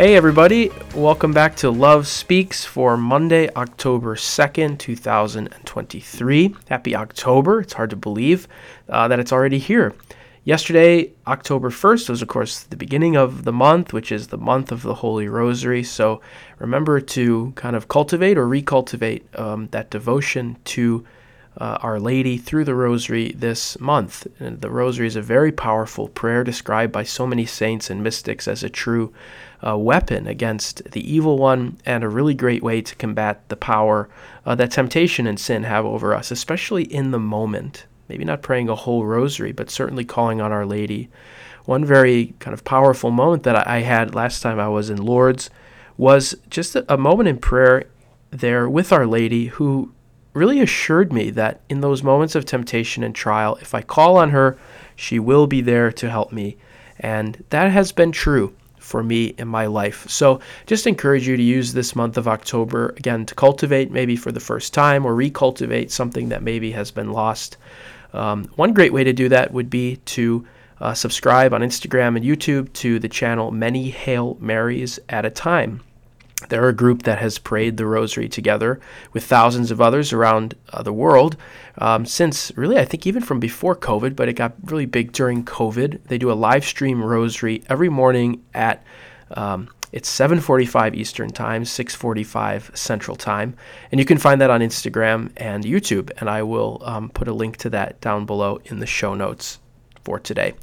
Hey, everybody, welcome back to Love Speaks for Monday, October 2nd, 2023. Happy October. It's hard to believe uh, that it's already here. Yesterday, October 1st, was, of course, the beginning of the month, which is the month of the Holy Rosary. So remember to kind of cultivate or recultivate um, that devotion to uh, Our Lady through the Rosary this month. And the Rosary is a very powerful prayer described by so many saints and mystics as a true uh, weapon against the evil one and a really great way to combat the power uh, that temptation and sin have over us, especially in the moment. Maybe not praying a whole rosary, but certainly calling on Our Lady. One very kind of powerful moment that I had last time I was in Lourdes was just a moment in prayer there with Our Lady who really assured me that in those moments of temptation and trial, if I call on her, she will be there to help me. And that has been true for me in my life. So just encourage you to use this month of October again to cultivate maybe for the first time or recultivate something that maybe has been lost. Um, one great way to do that would be to uh, subscribe on Instagram and YouTube to the channel Many Hail Marys at a Time. They're a group that has prayed the rosary together with thousands of others around uh, the world um, since really, I think, even from before COVID, but it got really big during COVID. They do a live stream rosary every morning at um, it's 7:45 Eastern Time, 6:45 Central Time, and you can find that on Instagram and YouTube. And I will um, put a link to that down below in the show notes for today.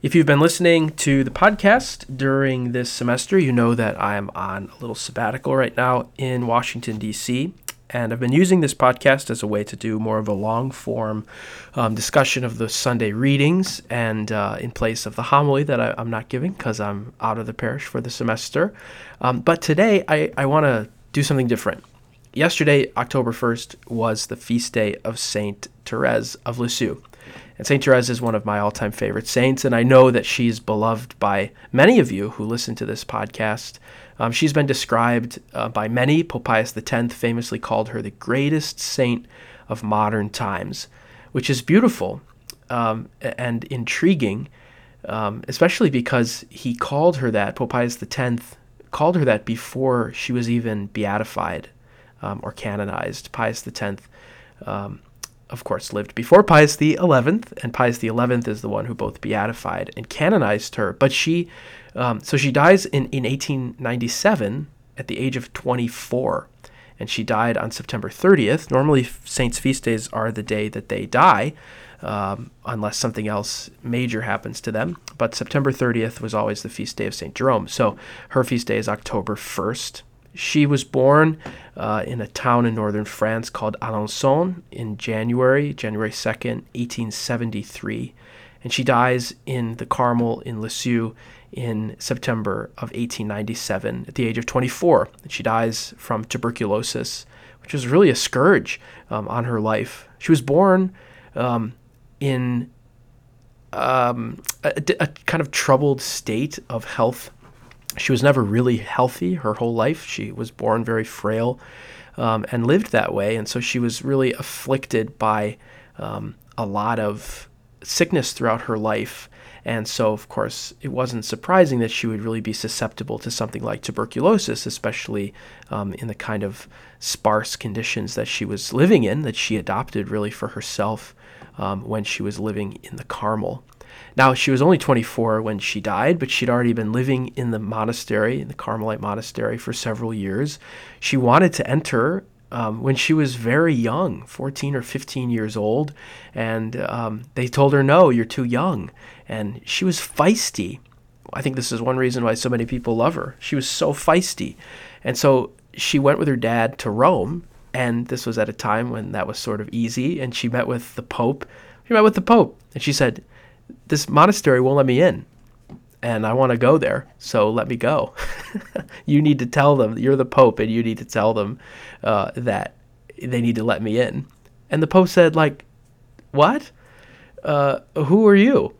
If you've been listening to the podcast during this semester, you know that I'm on a little sabbatical right now in Washington, D.C. And I've been using this podcast as a way to do more of a long form um, discussion of the Sunday readings and uh, in place of the homily that I, am not giving because I'm out of the parish for the semester. Um, but today I, I want to do something different. Yesterday, October 1st, was the feast day of Saint Therese of Lisieux. And St. Therese is one of my all time favorite saints, and I know that she's beloved by many of you who listen to this podcast. Um, she's been described uh, by many. Pope Pius X famously called her the greatest saint of modern times, which is beautiful um, and intriguing, um, especially because he called her that, Pope Pius X called her that before she was even beatified um, or canonized. Pius X of course, lived before Pius XI, and Pius XI is the one who both beatified and canonized her. But she, um, so she dies in, in 1897 at the age of 24, and she died on September 30th. Normally, saints' feast days are the day that they die, um, unless something else major happens to them. But September 30th was always the feast day of St. Jerome. So her feast day is October 1st. She was born uh, in a town in northern France called Alençon in January, January 2nd, 1873. And she dies in the Carmel in Lisieux in September of 1897 at the age of 24. And she dies from tuberculosis, which was really a scourge um, on her life. She was born um, in um, a, a, kind of troubled state of health she was never really healthy her whole life. She was born very frail um, and lived that way. And so she was really afflicted by um, a lot of sickness throughout her life. And so, of course, it wasn't surprising that she would really be susceptible to something like tuberculosis, especially um, in the kind of sparse conditions that she was living in, that she adopted really for herself um, when she was living in the Carmel. Now, she was only 24 when she died, but she'd already been living in the monastery, in the Carmelite monastery, for several years. She wanted to enter um, when she was very young, 14 or 15 years old, and um, they told her, No, you're too young. And she was feisty. I think this is one reason why so many people love her. She was so feisty. And so she went with her dad to Rome, and this was at a time when that was sort of easy. And she met with the Pope. She met with the Pope, and she said, this monastery won't let me in and I want to go there, so let me go. you need to tell them you're the Pope, and you need to tell them uh, that they need to let me in. And the Pope said, like, what? Uh, who are you?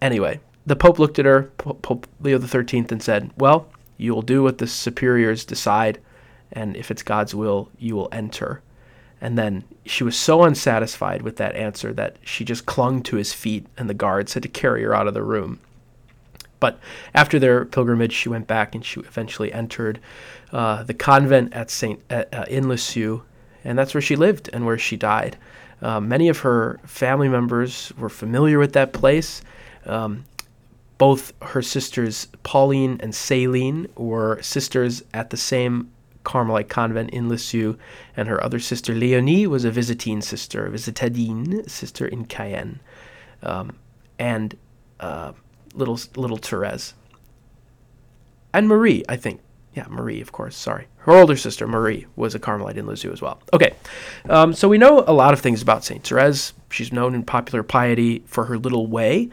Anyway, the Pope looked at her, Pope Leo XIII, and said, well, you will do what the superiors decide, and if it's God's will, you will enter. And then she was so unsatisfied with that answer that she just clung to his feet, and the guards had to carry her out of the room. But after their pilgrimage, she went back and she eventually entered uh, the convent at Saint uh, in Lisieux, and that's where she lived and where she died. Uh, many of her family members were familiar with that place. Um, both her sisters, Pauline and Celine, were sisters at the same Carmelite convent in Lisieux, and her other sister, Leonie, was a Visitine sister, a Visitadine sister in Caen. Um, and uh, little little Therese. And Marie, I think. Yeah, Marie, of course. Sorry. Her older sister, Marie, was a Carmelite in Lisieux as well. Okay, um, so we know a lot of things about St. Therese. She's known in popular piety for her little way,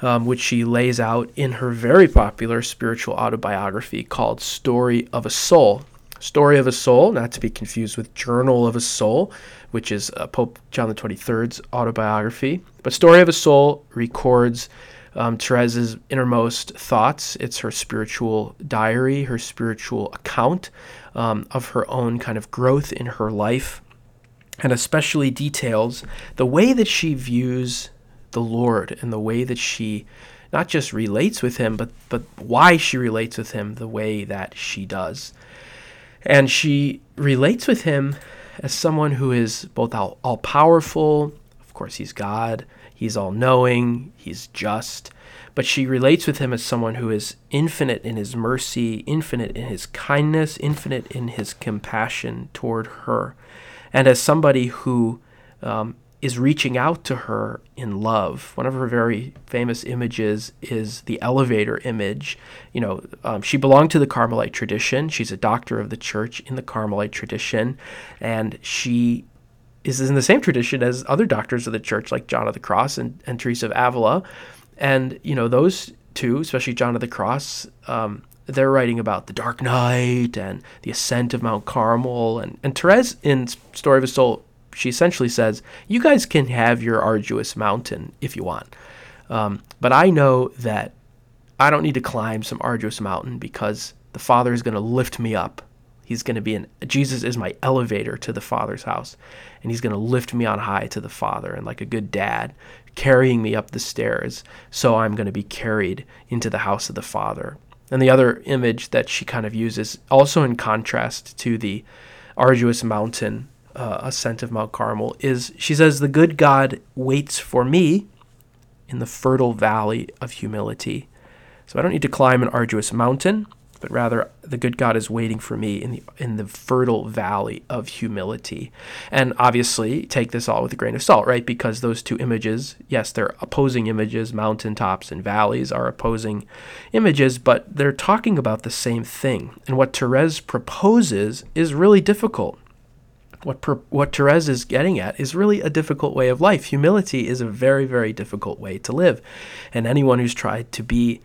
um, which she lays out in her very popular spiritual autobiography called Story of a Soul. Story of a Soul, not to be confused with Journal of a Soul, which is uh, Pope John XXIII's autobiography. But Story of a Soul records um, Therese's innermost thoughts. It's her spiritual diary, her spiritual account um, of her own kind of growth in her life, and especially details the way that she views the Lord and the way that she not just relates with him, but, but why she relates with him the way that she does. And she relates with him as someone who is both all, all powerful, of course, he's God, he's all knowing, he's just, but she relates with him as someone who is infinite in his mercy, infinite in his kindness, infinite in his compassion toward her, and as somebody who um, is reaching out to her in love. One of her very famous images is the elevator image. You know, um, she belonged to the Carmelite tradition. She's a doctor of the church in the Carmelite tradition, and she is in the same tradition as other doctors of the church, like John of the Cross and, and Teresa of Avila. And, you know, those two, especially John of the Cross, um, they're writing about the Dark Night and the ascent of Mount Carmel. And, and Therese, in Story of a Soul, she essentially says, You guys can have your arduous mountain if you want. Um, but I know that I don't need to climb some arduous mountain because the Father is going to lift me up. He's going to be an Jesus is my elevator to the Father's house, and He's going to lift me on high to the Father, and like a good dad, carrying me up the stairs. So I'm going to be carried into the house of the Father. And the other image that she kind of uses, also in contrast to the arduous mountain uh, ascent of Mount Carmel is she says, The good God waits for me in the fertile valley of humility. So I don't need to climb an arduous mountain, but rather the good God is waiting for me in the in the fertile valley of humility. And obviously, take this all with a grain of salt, right? Because those two images, yes, they're opposing images. Mountaintops and valleys are opposing images, but they're talking about the same thing. And what Therese proposes is really difficult what per, what Therese is getting at is really a difficult way of life. Humility is a very very difficult way to live, and anyone who's tried to be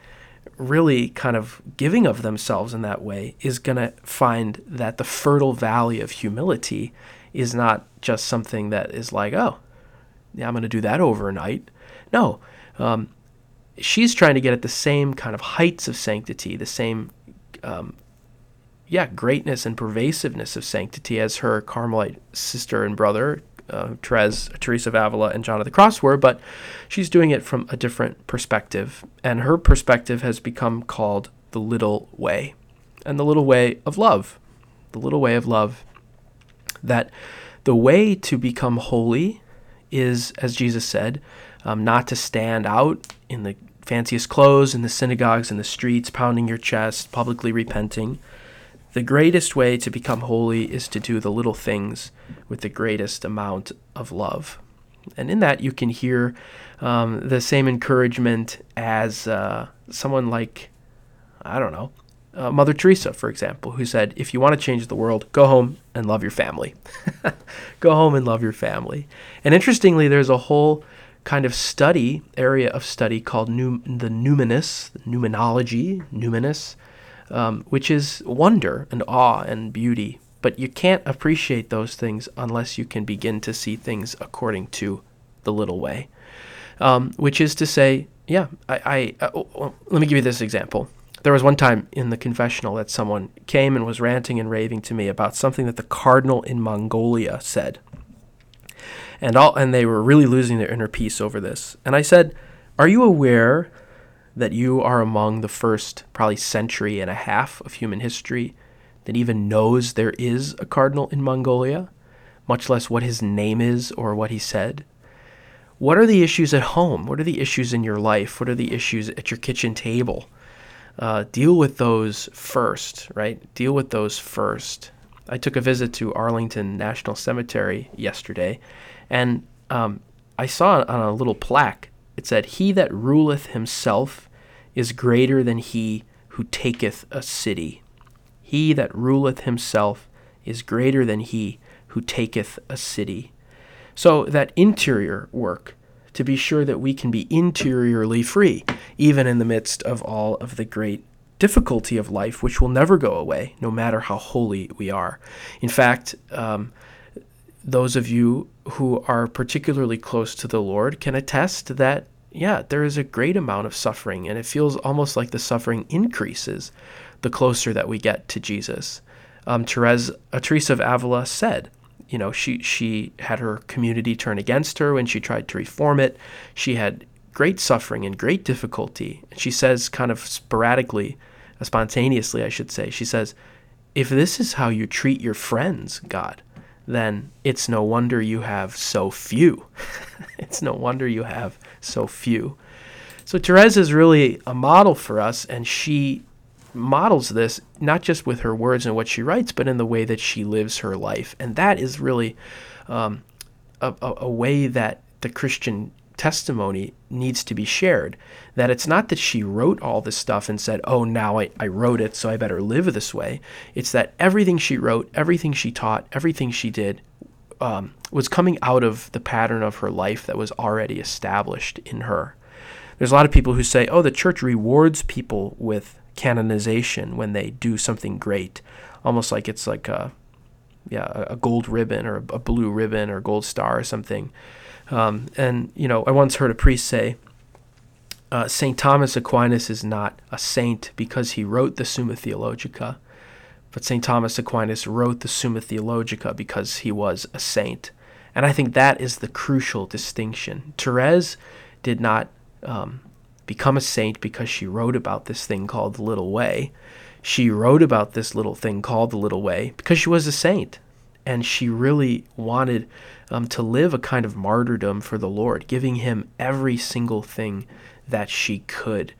really kind of giving of themselves in that way is going to find that the fertile valley of humility is not just something that is like, oh, yeah, I'm going to do that overnight. No, um, she's trying to get at the same kind of heights of sanctity, the same um, yeah, greatness and pervasiveness of sanctity as her Carmelite sister and brother, uh, Therese, Teresa of Avila, and John of the Cross were, but she's doing it from a different perspective. And her perspective has become called the little way, and the little way of love. The little way of love. That the way to become holy is, as Jesus said, um, not to stand out in the fanciest clothes in the synagogues in the streets, pounding your chest, publicly repenting the greatest way to become holy is to do the little things with the greatest amount of love. And in that, you can hear um, the same encouragement as uh, someone like, I don't know, uh, Mother Teresa, for example, who said, if you want to change the world, go home and love your family. go home and love your family. And interestingly, there's a whole kind of study, area of study called num- the numinous, numinology, numinous, um, which is wonder and awe and beauty. But you can't appreciate those things unless you can begin to see things according to the little way. Um, which is to say, yeah, I, I uh, oh, well, let me give you this example. There was one time in the confessional that someone came and was ranting and raving to me about something that the cardinal in Mongolia said. And all and they were really losing their inner peace over this. And I said, "Are you aware that you are among the first probably century and a half of human history that even knows there is a cardinal in Mongolia, much less what his name is or what he said? What are the issues at home? What are the issues in your life? What are the issues at your kitchen table? Uh, deal with those first, right? Deal with those first. I took a visit to Arlington National Cemetery yesterday, and um, I saw on a little plaque it said, He that ruleth himself is greater than he who taketh a city. He that ruleth himself is greater than he who taketh a city. So, that interior work, to be sure that we can be interiorly free, even in the midst of all of the great difficulty of life, which will never go away, no matter how holy we are. In fact, um, those of you who are particularly close to the Lord can attest that, yeah, there is a great amount of suffering, and it feels almost like the suffering increases the closer that we get to Jesus. Um, Therese, Teresa of Avila said, you know, she, she had her community turn against her when she tried to reform it. She had great suffering and great difficulty. And she says, kind of sporadically, uh, spontaneously, I should say, she says, if this is how you treat your friends, God, then it's no wonder you have so few. it's no wonder you have so few. So Therese is really a model for us, and she models this not just with her words and what she writes, but in the way that she lives her life. And that is really um, a, a, way that the Christian testimony needs to be shared. That it's not that she wrote all this stuff and said, oh, now I, I wrote it, so I better live this way. It's that everything she wrote, everything she taught, everything she did um, was coming out of the pattern of her life that was already established in her. There's a lot of people who say, oh, the church rewards people with canonization when they do something great, almost like it's like a yeah a gold ribbon or a blue ribbon or gold star or something. Um, and, you know, I once heard a priest say, uh, St. Thomas Aquinas is not a saint because he wrote the Summa Theologica, but St. Thomas Aquinas wrote the Summa Theologica because he was a saint. And I think that is the crucial distinction. Therese did not um, become a saint because she wrote about this thing called the Little Way. She wrote about this little thing called the Little Way because she was a saint. And she really wanted um, to live a kind of martyrdom for the Lord, giving Him every single thing that she could,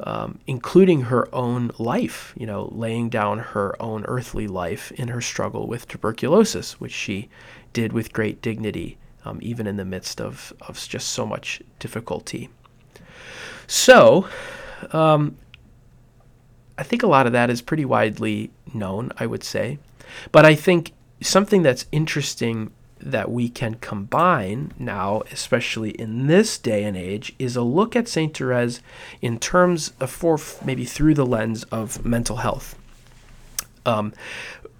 um, including her own life, you know, laying down her own earthly life in her struggle with tuberculosis, which she did with great dignity, um, even in the midst of, of just so much difficulty. So, um, I think a lot of that is pretty widely known, I would say. But I think something that's interesting that we can combine now, especially in this day and age, is a look at St. Therese in terms of, for maybe through the lens of mental health. Um,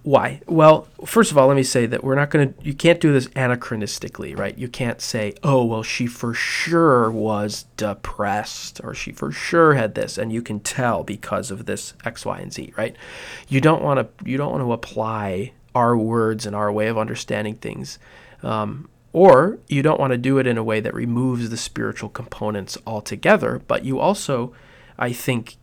why? Well, first of all, let me say that we're not going to, you can't do this anachronistically, right? You can't say, oh, well, she for sure was depressed or she for sure had this, and you can tell because of this X, Y, and Z, right? You don't want to, you don't want to apply our words and our way of understanding things. Um, or you don't want to do it in a way that removes the spiritual components altogether, but you also, I think,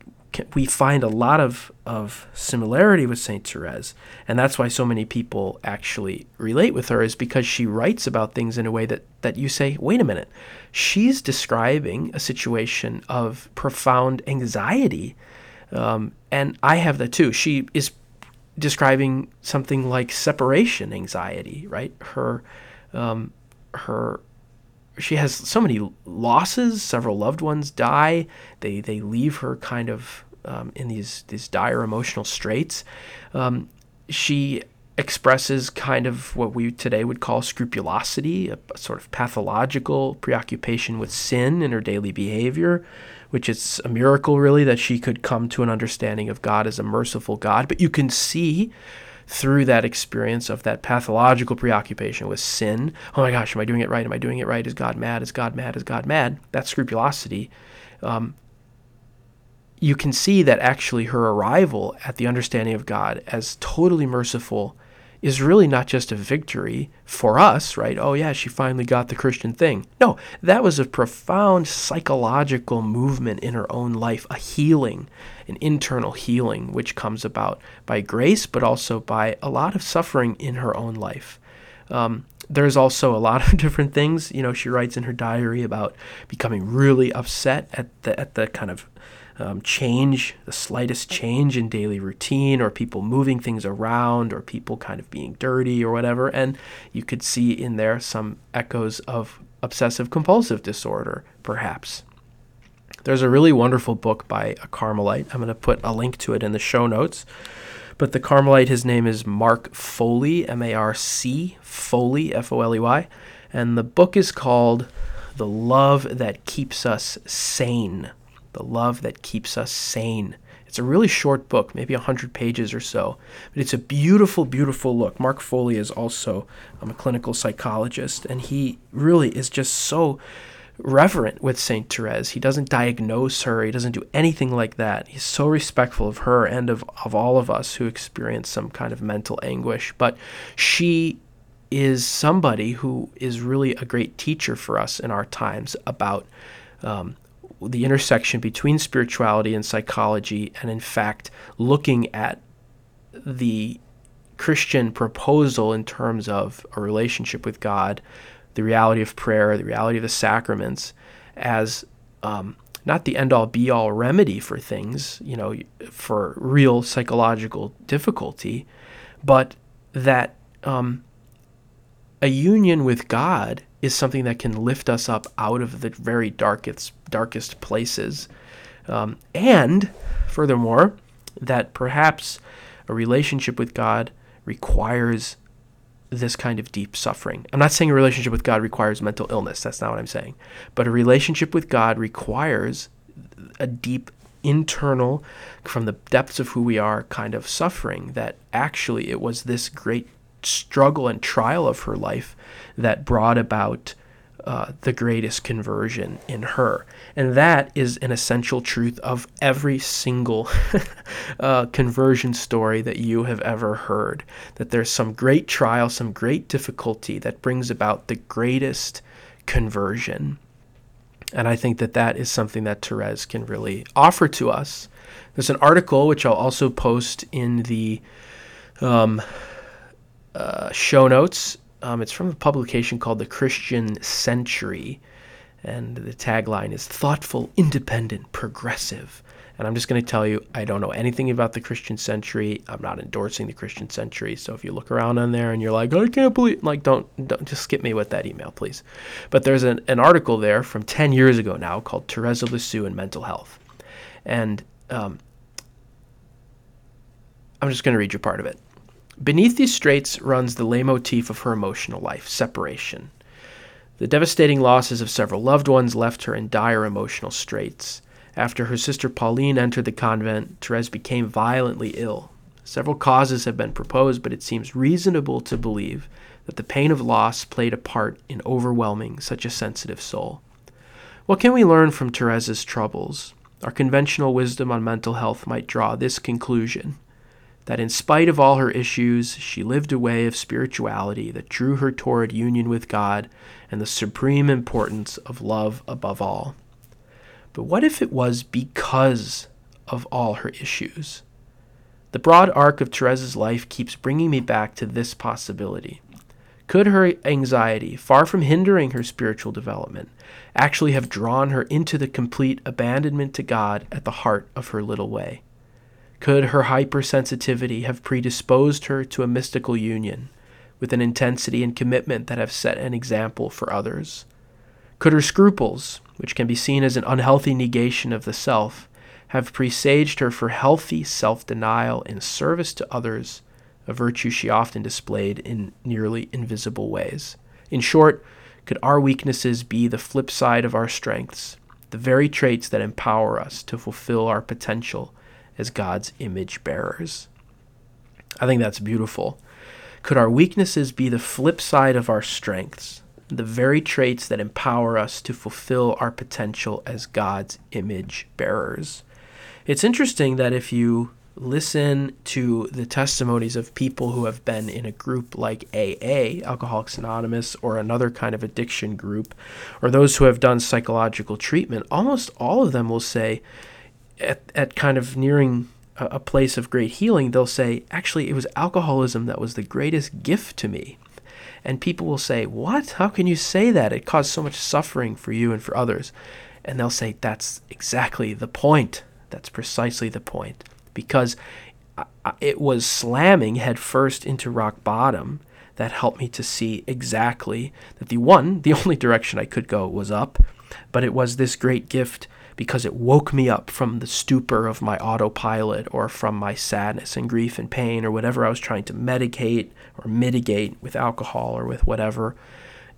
we find a lot of, of similarity with Saint Therese, and that's why so many people actually relate with her is because she writes about things in a way that, that you say, wait a minute, she's describing a situation of profound anxiety, um, and I have that too. She is describing something like separation anxiety, right? Her, um, her, she has so many losses. Several loved ones die. They they leave her kind of um, in these these dire emotional straits. Um, she expresses kind of what we today would call scrupulosity, a, a sort of pathological preoccupation with sin in her daily behavior which is a miracle, really, that she could come to an understanding of God as a merciful God. But you can see through that experience of that pathological preoccupation with sin oh my gosh, am I doing it right? Am I doing it right? Is God mad? Is God mad? Is God mad? That scrupulosity. Um, you can see that actually her arrival at the understanding of God as totally merciful is really not just a victory for us, right? Oh, yeah, she finally got the Christian thing. No, that was a profound psychological movement in her own life, a healing, an internal healing, which comes about by grace, but also by a lot of suffering in her own life. Um, there's also a lot of different things. You know, she writes in her diary about becoming really upset at the at the kind of um, change, the slightest change in daily routine, or people moving things around, or people kind of being dirty, or whatever. And you could see in there some echoes of obsessive compulsive disorder, perhaps. There's a really wonderful book by a Carmelite. I'm going to put a link to it in the show notes. But the Carmelite, his name is Marc Foley, M A R C, Foley, F O L E Y. And the book is called The Love That Keeps Us Sane the Love That Keeps Us Sane. It's a really short book, maybe 100 pages or so, but it's a beautiful, beautiful look. Marc Foley is also um, a clinical psychologist, and he really is just so reverent with St. Therese. He doesn't diagnose her, he doesn't do anything like that. He's so respectful of her and of, of all of us who experience some kind of mental anguish. But she is somebody who is really a great teacher for us in our times about um, the intersection between spirituality and psychology, and in fact, looking at the Christian proposal in terms of a relationship with God, the reality of prayer, the reality of the sacraments, as um, not the end all be all remedy for things, you know, for real psychological difficulty, but that um, a union with God is something that can lift us up out of the very darkest darkest places. Um, and furthermore, that perhaps a relationship with God requires this kind of deep suffering. I'm not saying a relationship with God requires mental illness. That's not what I'm saying. But a relationship with God requires a deep internal, from the depths of who we are, kind of suffering. That actually it was this great struggle and trial of her life that brought about uh, the greatest conversion in her. And that is an essential truth of every single uh, conversion story that you have ever heard. That there's some great trial, some great difficulty that brings about the greatest conversion. And I think that that is something that Therese can really offer to us. There's an article which I'll also post in the um, uh, show notes. Um, it's from a publication called The Christian Century, and the tagline is thoughtful, independent, progressive. And I'm just going to tell you, I don't know anything about the Christian Century. I'm not endorsing the Christian Century. So if you look around on there and you're like, I can't believe, like, don't, don't just skip me with that email, please. But there's an, an article there from 10 years ago now called Therese of Lisieux and Mental Health. And um, I'm just going to read you part of it. Beneath these straits runs the leitmotif of her emotional life separation. The devastating losses of several loved ones left her in dire emotional straits. After her sister Pauline entered the convent, Therese became violently ill. Several causes have been proposed, but it seems reasonable to believe that the pain of loss played a part in overwhelming such a sensitive soul. What can we learn from Therese's troubles? Our conventional wisdom on mental health might draw this conclusion that in spite of all her issues, she lived a way of spirituality that drew her toward union with God and the supreme importance of love above all. But what if it was because of all her issues? The broad arc of Therese's life keeps bringing me back to this possibility. Could her anxiety, far from hindering her spiritual development, actually have drawn her into the complete abandonment to God at the heart of her little way? Could her hypersensitivity have predisposed her to a mystical union with an intensity and commitment that have set an example for others? Could her scruples, which can be seen as an unhealthy negation of the self, have presaged her for healthy self denial in service to others, a virtue she often displayed in nearly invisible ways? In short, could our weaknesses be the flip side of our strengths, the very traits that empower us to fulfill our potential as God's image bearers. I think that's beautiful. Could our weaknesses be the flip side of our strengths, the very traits that empower us to fulfill our potential as God's image bearers? It's interesting that if you listen to the testimonies of people who have been in a group like AA, Alcoholics Anonymous, or another kind of addiction group, or those who have done psychological treatment, almost all of them will say, at, at kind of nearing a, a place of great healing, they'll say, actually, it was alcoholism that was the greatest gift to me. And people will say, What? How can you say that? It caused so much suffering for you and for others. And they'll say, That's exactly the point. That's precisely the point because uh, uh, it was slamming headfirst into rock bottom that helped me to see exactly that the one, the only direction I could go was up, but it was this great gift because it woke me up from the stupor of my autopilot or from my sadness and grief and pain or whatever I was trying to medicate or mitigate with alcohol or with whatever,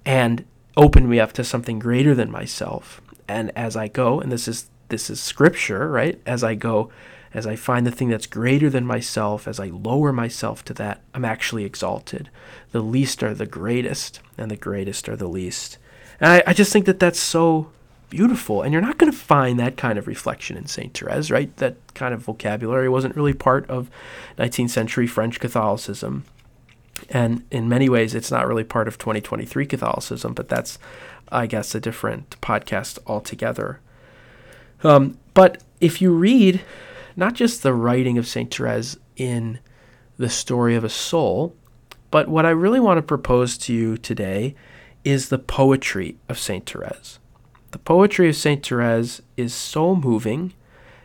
and opened me up to something greater than myself. And as I go, and this is this is scripture, right? As I go as I find the thing that's greater than myself, as I lower myself to that, I'm actually exalted. The least are the greatest, and the greatest are the least. And I, I just think that that's so beautiful. And you're not going to find that kind of reflection in St. Therese, right? That kind of vocabulary wasn't really part of 19th century French Catholicism. And in many ways, it's not really part of 2023 Catholicism, but that's, I guess, a different podcast altogether. Um, but if you read not just the writing of St. Therese in the story of a soul, but what I really want to propose to you today is the poetry of St. Therese. The poetry of St. Therese is so moving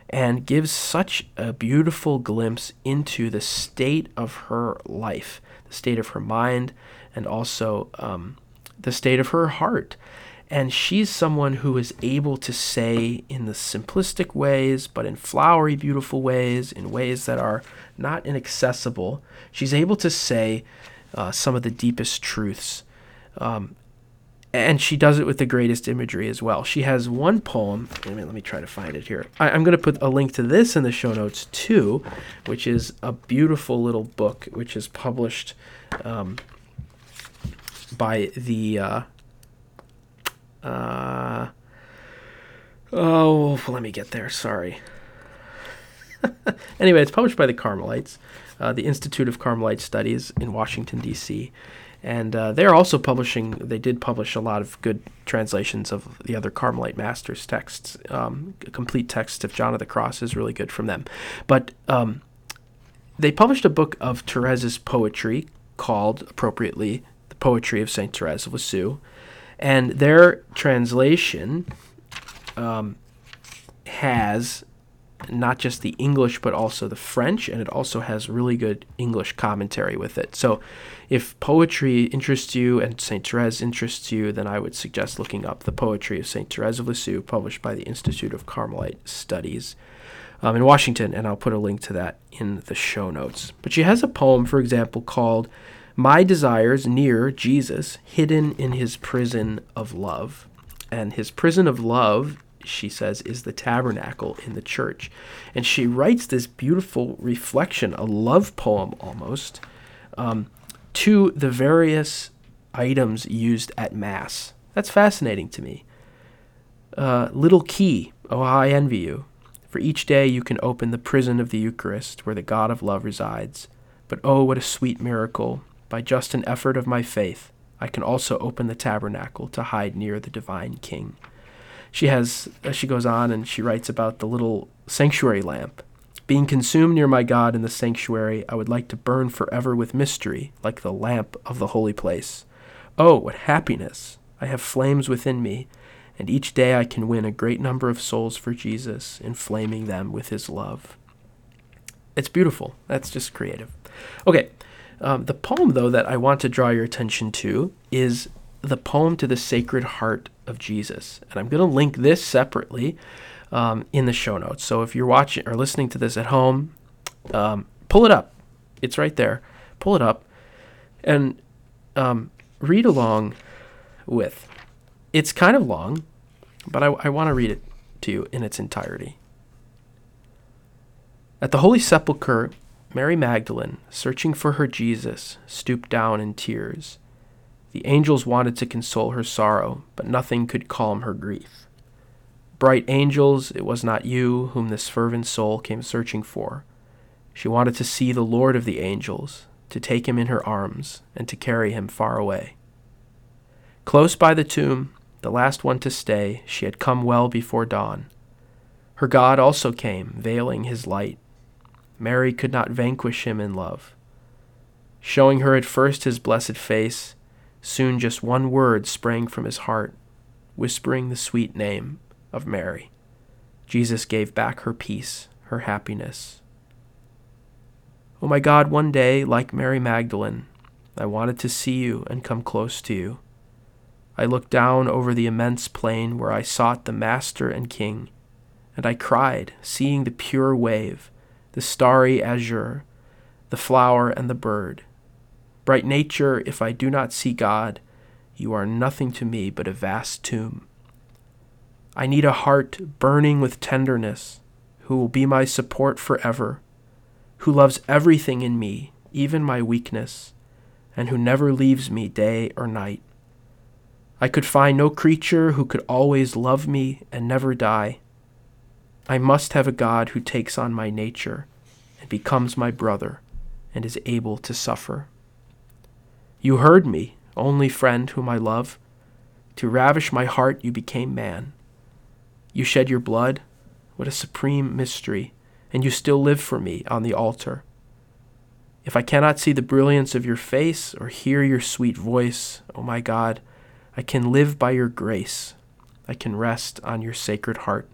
and gives such a beautiful glimpse into the state of her life, the state of her mind, and also um, the state of her heart. And she's someone who is able to say in the simplistic ways, but in flowery, beautiful ways, in ways that are not inaccessible, she's able to say uh, some of the deepest truths. Um, and she does it with the greatest imagery as well. She has one poem. Let me, let me try to find it here. I, am going to put a link to this in the show notes too, which is a beautiful little book, which is published um, by the uh, uh, oh, let me get there. Sorry. anyway, it's published by the Carmelites, uh, the Institute of Carmelite Studies in Washington, D.C. And uh, they're also publishing, they did publish a lot of good translations of the other Carmelite masters' texts. Um, complete text of John of the Cross is really good from them. But um, they published a book of Therese's poetry called, appropriately, The Poetry of St. Therese of Lisieux and their translation um, has not just the English but also the French, and it also has really good English commentary with it. So, if poetry interests you and Saint Therese interests you, then I would suggest looking up the poetry of Saint Therese of Lisieux, published by the Institute of Carmelite Studies. Um, in Washington, and I'll put a link to that in the show notes. But she has a poem, for example, called my desires near Jesus, hidden in his prison of love. And his prison of love, she says, is the tabernacle in the church. And she writes this beautiful reflection, a love poem almost, um, to the various items used at Mass. That's fascinating to me. Uh, little key, oh, I envy you. For each day you can open the prison of the Eucharist where the God of love resides. But oh, what a sweet miracle by just an effort of my faith, I can also open the tabernacle to hide near the divine King. She has, as she goes on, and she writes about the little sanctuary lamp. Being consumed near my God in the sanctuary, I would like to burn forever with mystery, like the lamp of the holy place. Oh, what happiness! I have flames within me, and each day I can win a great number of souls for Jesus, inflaming them with his love. It's beautiful. That's just creative. Okay, um, the poem, though, that I want to draw your attention to is the poem to the Sacred Heart of Jesus. And I'm going to link this separately um, in the show notes. So if you're watching or listening to this at home, um, pull it up. It's right there. Pull it up and um, read along with. It's kind of long, but I, I want to read it to you in its entirety. At the Holy Sepulchre, Mary Magdalene, searching for her Jesus, stooped down in tears. The angels wanted to console her sorrow, but nothing could calm her grief. Bright angels, it was not you whom this fervent soul came searching for. She wanted to see the Lord of the angels, to take him in her arms, and to carry him far away. Close by the tomb, the last one to stay, she had come well before dawn. Her God also came, veiling his light. Mary could not vanquish him in love. Showing her at first his blessed face, soon just one word sprang from his heart, whispering the sweet name of Mary. Jesus gave back her peace, her happiness. Oh my God, one day, like Mary Magdalene, I wanted to see you and come close to you. I looked down over the immense plain where I sought the Master and King, and I cried, seeing the pure wave, the starry azure, the flower and the bird. Bright nature, if I do not see God, you are nothing to me but a vast tomb. I need a heart burning with tenderness, who will be my support forever, who loves everything in me, even my weakness, and who never leaves me day or night. I could find no creature who could always love me and never die. I must have a God who takes on my nature and becomes my brother and is able to suffer. You heard me, only friend whom I love. To ravish my heart, you became man. You shed your blood. What a supreme mystery. And you still live for me on the altar. If I cannot see the brilliance of your face or hear your sweet voice, O oh my God, I can live by your grace. I can rest on your sacred heart.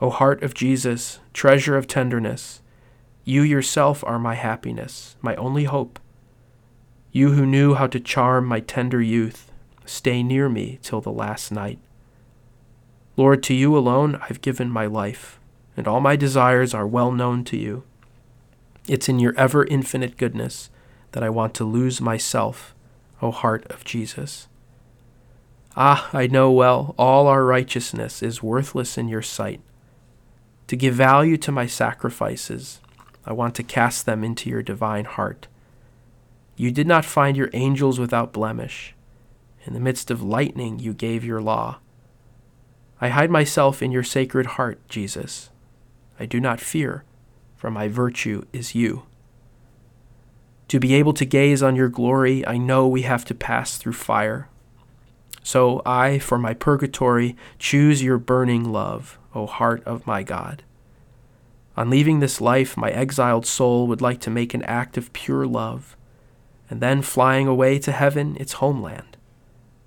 O heart of Jesus, treasure of tenderness, you yourself are my happiness, my only hope. You who knew how to charm my tender youth, stay near me till the last night. Lord, to you alone I've given my life, and all my desires are well known to you. It's in your ever infinite goodness that I want to lose myself, O heart of Jesus. Ah, I know well all our righteousness is worthless in your sight. To give value to my sacrifices, I want to cast them into your divine heart. You did not find your angels without blemish. In the midst of lightning, you gave your law. I hide myself in your sacred heart, Jesus. I do not fear, for my virtue is you. To be able to gaze on your glory, I know we have to pass through fire. So I, for my purgatory, choose your burning love, O heart of my God. On leaving this life, my exiled soul would like to make an act of pure love, and then flying away to heaven, its homeland,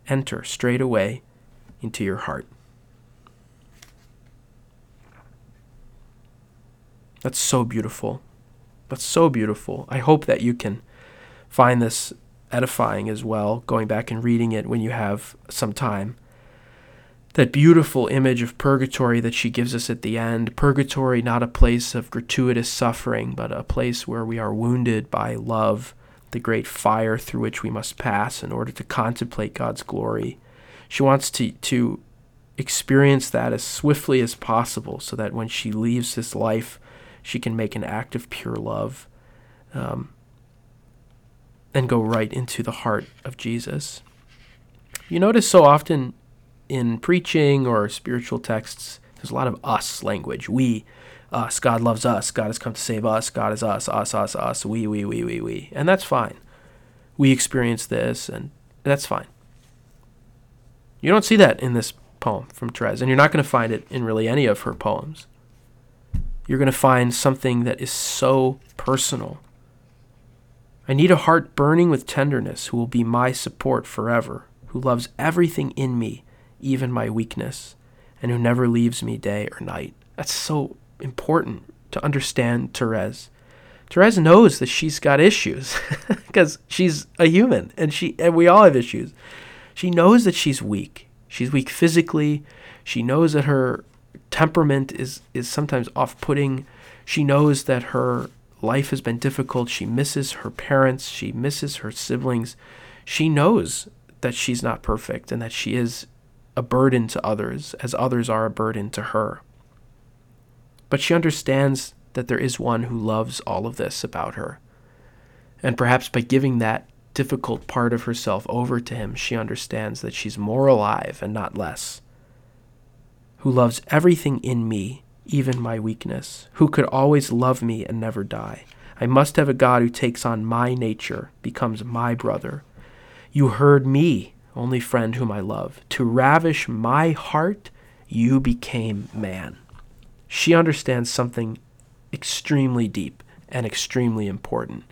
enter straight away into your heart. That's so beautiful. That's so beautiful. I hope that you can find this edifying as well, going back and reading it when you have some time. That beautiful image of purgatory that she gives us at the end. Purgatory, not a place of gratuitous suffering, but a place where we are wounded by love, the great fire through which we must pass in order to contemplate God's glory. She wants to, to experience that as swiftly as possible so that when she leaves this life, she can make an act of pure love. Um, and go right into the heart of Jesus. You notice so often in preaching or spiritual texts, there's a lot of us language. We, us, God loves us, God has come to save us, God is us, us, us, us, we, we, we, we, we. And that's fine. We experience this, and that's fine. You don't see that in this poem from Therese, and you're not going to find it in really any of her poems. You're going to find something that is so personal I need a heart burning with tenderness who will be my support forever, who loves everything in me, even my weakness, and who never leaves me day or night. That's so important to understand Therese. Therese knows that she's got issues because she's a human and she and we all have issues. She knows that she's weak. She's weak physically. She knows that her temperament is is sometimes off-putting. She knows that her life has been difficult. She misses her parents. She misses her siblings. She knows that she's not perfect and that she is a burden to others, as others are a burden to her. But she understands that there is one who loves all of this about her. And perhaps by giving that difficult part of herself over to him, she understands that she's more alive and not less. Who loves everything in me, even my weakness, who could always love me and never die. I must have a God who takes on my nature, becomes my brother. You heard me, only friend whom I love. To ravish my heart, you became man. She understands something extremely deep and extremely important.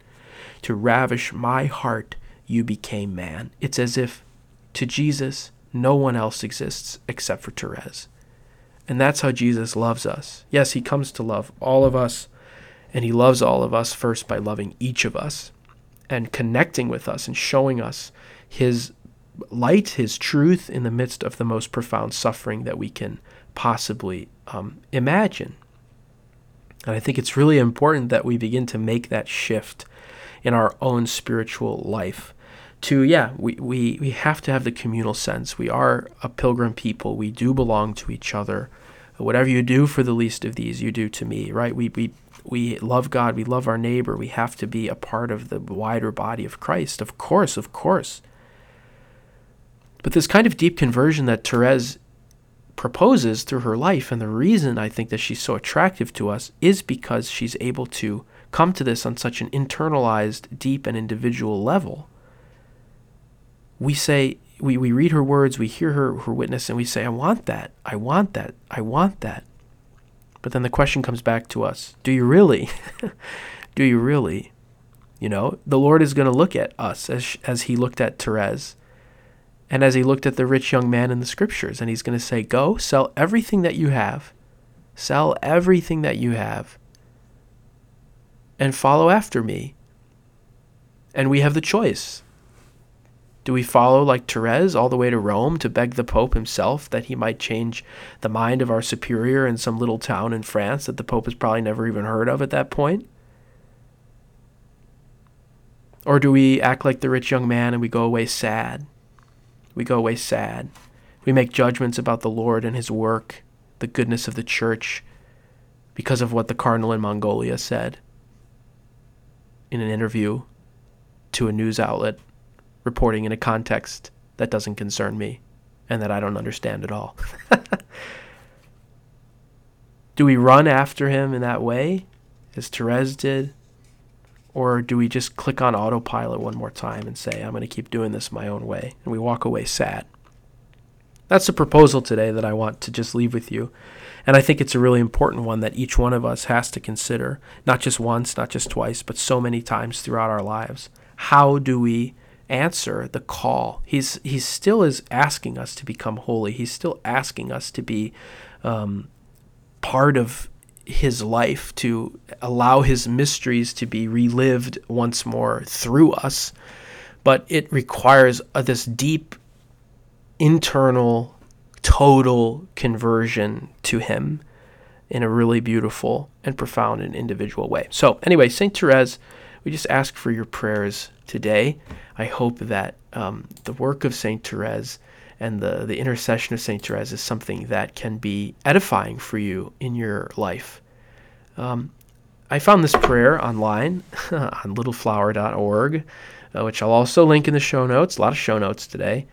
To ravish my heart, you became man. It's as if to Jesus, no one else exists except for Therese. And that's how Jesus loves us. Yes, he comes to love all of us, and he loves all of us first by loving each of us and connecting with us and showing us his light, his truth in the midst of the most profound suffering that we can possibly um, imagine. And I think it's really important that we begin to make that shift in our own spiritual life. To, yeah, we, we, we have to have the communal sense. We are a pilgrim people. We do belong to each other. Whatever you do for the least of these, you do to me, right? We, we, we love God. We love our neighbor. We have to be a part of the wider body of Christ. Of course, of course. But this kind of deep conversion that Therese proposes through her life, and the reason I think that she's so attractive to us is because she's able to come to this on such an internalized, deep, and individual level. We say, we, we read her words, we hear her, her witness, and we say, I want that, I want that, I want that. But then the question comes back to us Do you really? do you really? You know, the Lord is going to look at us as, as he looked at Therese and as he looked at the rich young man in the scriptures, and he's going to say, Go, sell everything that you have, sell everything that you have, and follow after me. And we have the choice. Do we follow like Therese all the way to Rome to beg the Pope himself that he might change the mind of our superior in some little town in France that the Pope has probably never even heard of at that point? Or do we act like the rich young man and we go away sad we go away sad. We make judgments about the Lord and his work, the goodness of the church, because of what the cardinal in Mongolia said in an interview to a news outlet, reporting in a context that doesn't concern me and that I don't understand at all. do we run after him in that way, as Therese did? Or do we just click on autopilot one more time and say, I'm going to keep doing this my own way? And we walk away sad. That's the proposal today that I want to just leave with you. And I think it's a really important one that each one of us has to consider, not just once, not just twice, but so many times throughout our lives. How do we answer the call? He's, he still is asking us to become holy. He's still asking us to be um, part of his life, to allow his mysteries to be relived once more through us. But it requires this deep internal, total conversion to him in a really beautiful and profound and individual way. So, anyway, St. Therese, we just ask for your prayers today. I hope that um, the work of St. Therese and the, the intercession of St. Therese is something that can be edifying for you in your life. Um, I found this prayer online on littleflower.org, uh, which I'll also link in the show notes. A lot of show notes today.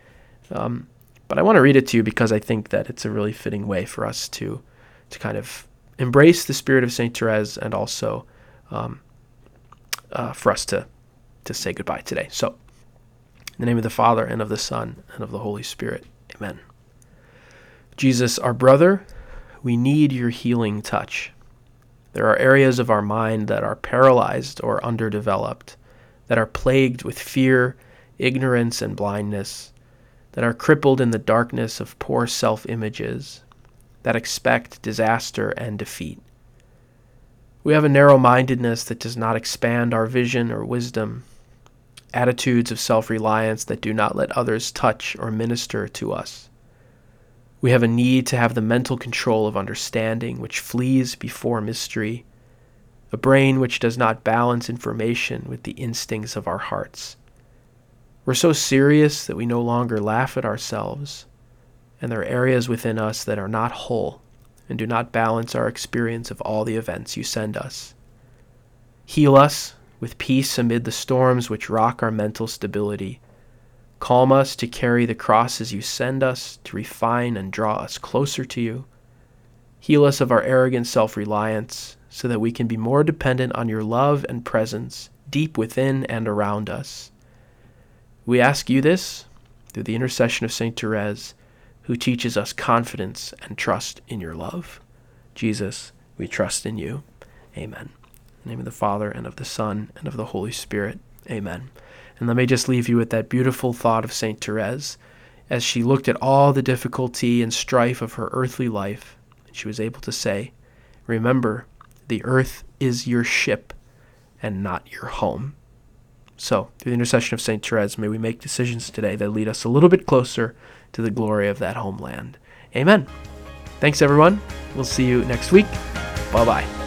Um, but I want to read it to you because I think that it's a really fitting way for us to, to kind of embrace the spirit of St. Therese and also um, uh, for us to, to say goodbye today. So, in the name of the Father, and of the Son, and of the Holy Spirit. Amen. Jesus, our brother, we need your healing touch. There are areas of our mind that are paralyzed or underdeveloped, that are plagued with fear, ignorance, and blindness, that are crippled in the darkness of poor self images, that expect disaster and defeat. We have a narrow mindedness that does not expand our vision or wisdom, attitudes of self reliance that do not let others touch or minister to us. We have a need to have the mental control of understanding which flees before mystery, a brain which does not balance information with the instincts of our hearts. We're so serious that we no longer laugh at ourselves, and there are areas within us that are not whole and do not balance our experience of all the events you send us. Heal us with peace amid the storms which rock our mental stability. Calm us to carry the crosses you send us, to refine and draw us closer to you. Heal us of our arrogant self reliance so that we can be more dependent on your love and presence deep within and around us. We ask you this through the intercession of St. Therese, who teaches us confidence and trust in your love. Jesus, we trust in you. Amen. The name of the Father, and of the Son, and of the Holy Spirit. Amen. And let me just leave you with that beautiful thought of St. Therese as she looked at all the difficulty and strife of her earthly life. She was able to say, Remember, the earth is your ship and not your home. So, through the intercession of St. Therese, may we make decisions today that lead us a little bit closer to the glory of that homeland. Amen. Thanks, everyone. We'll see you next week. Bye bye.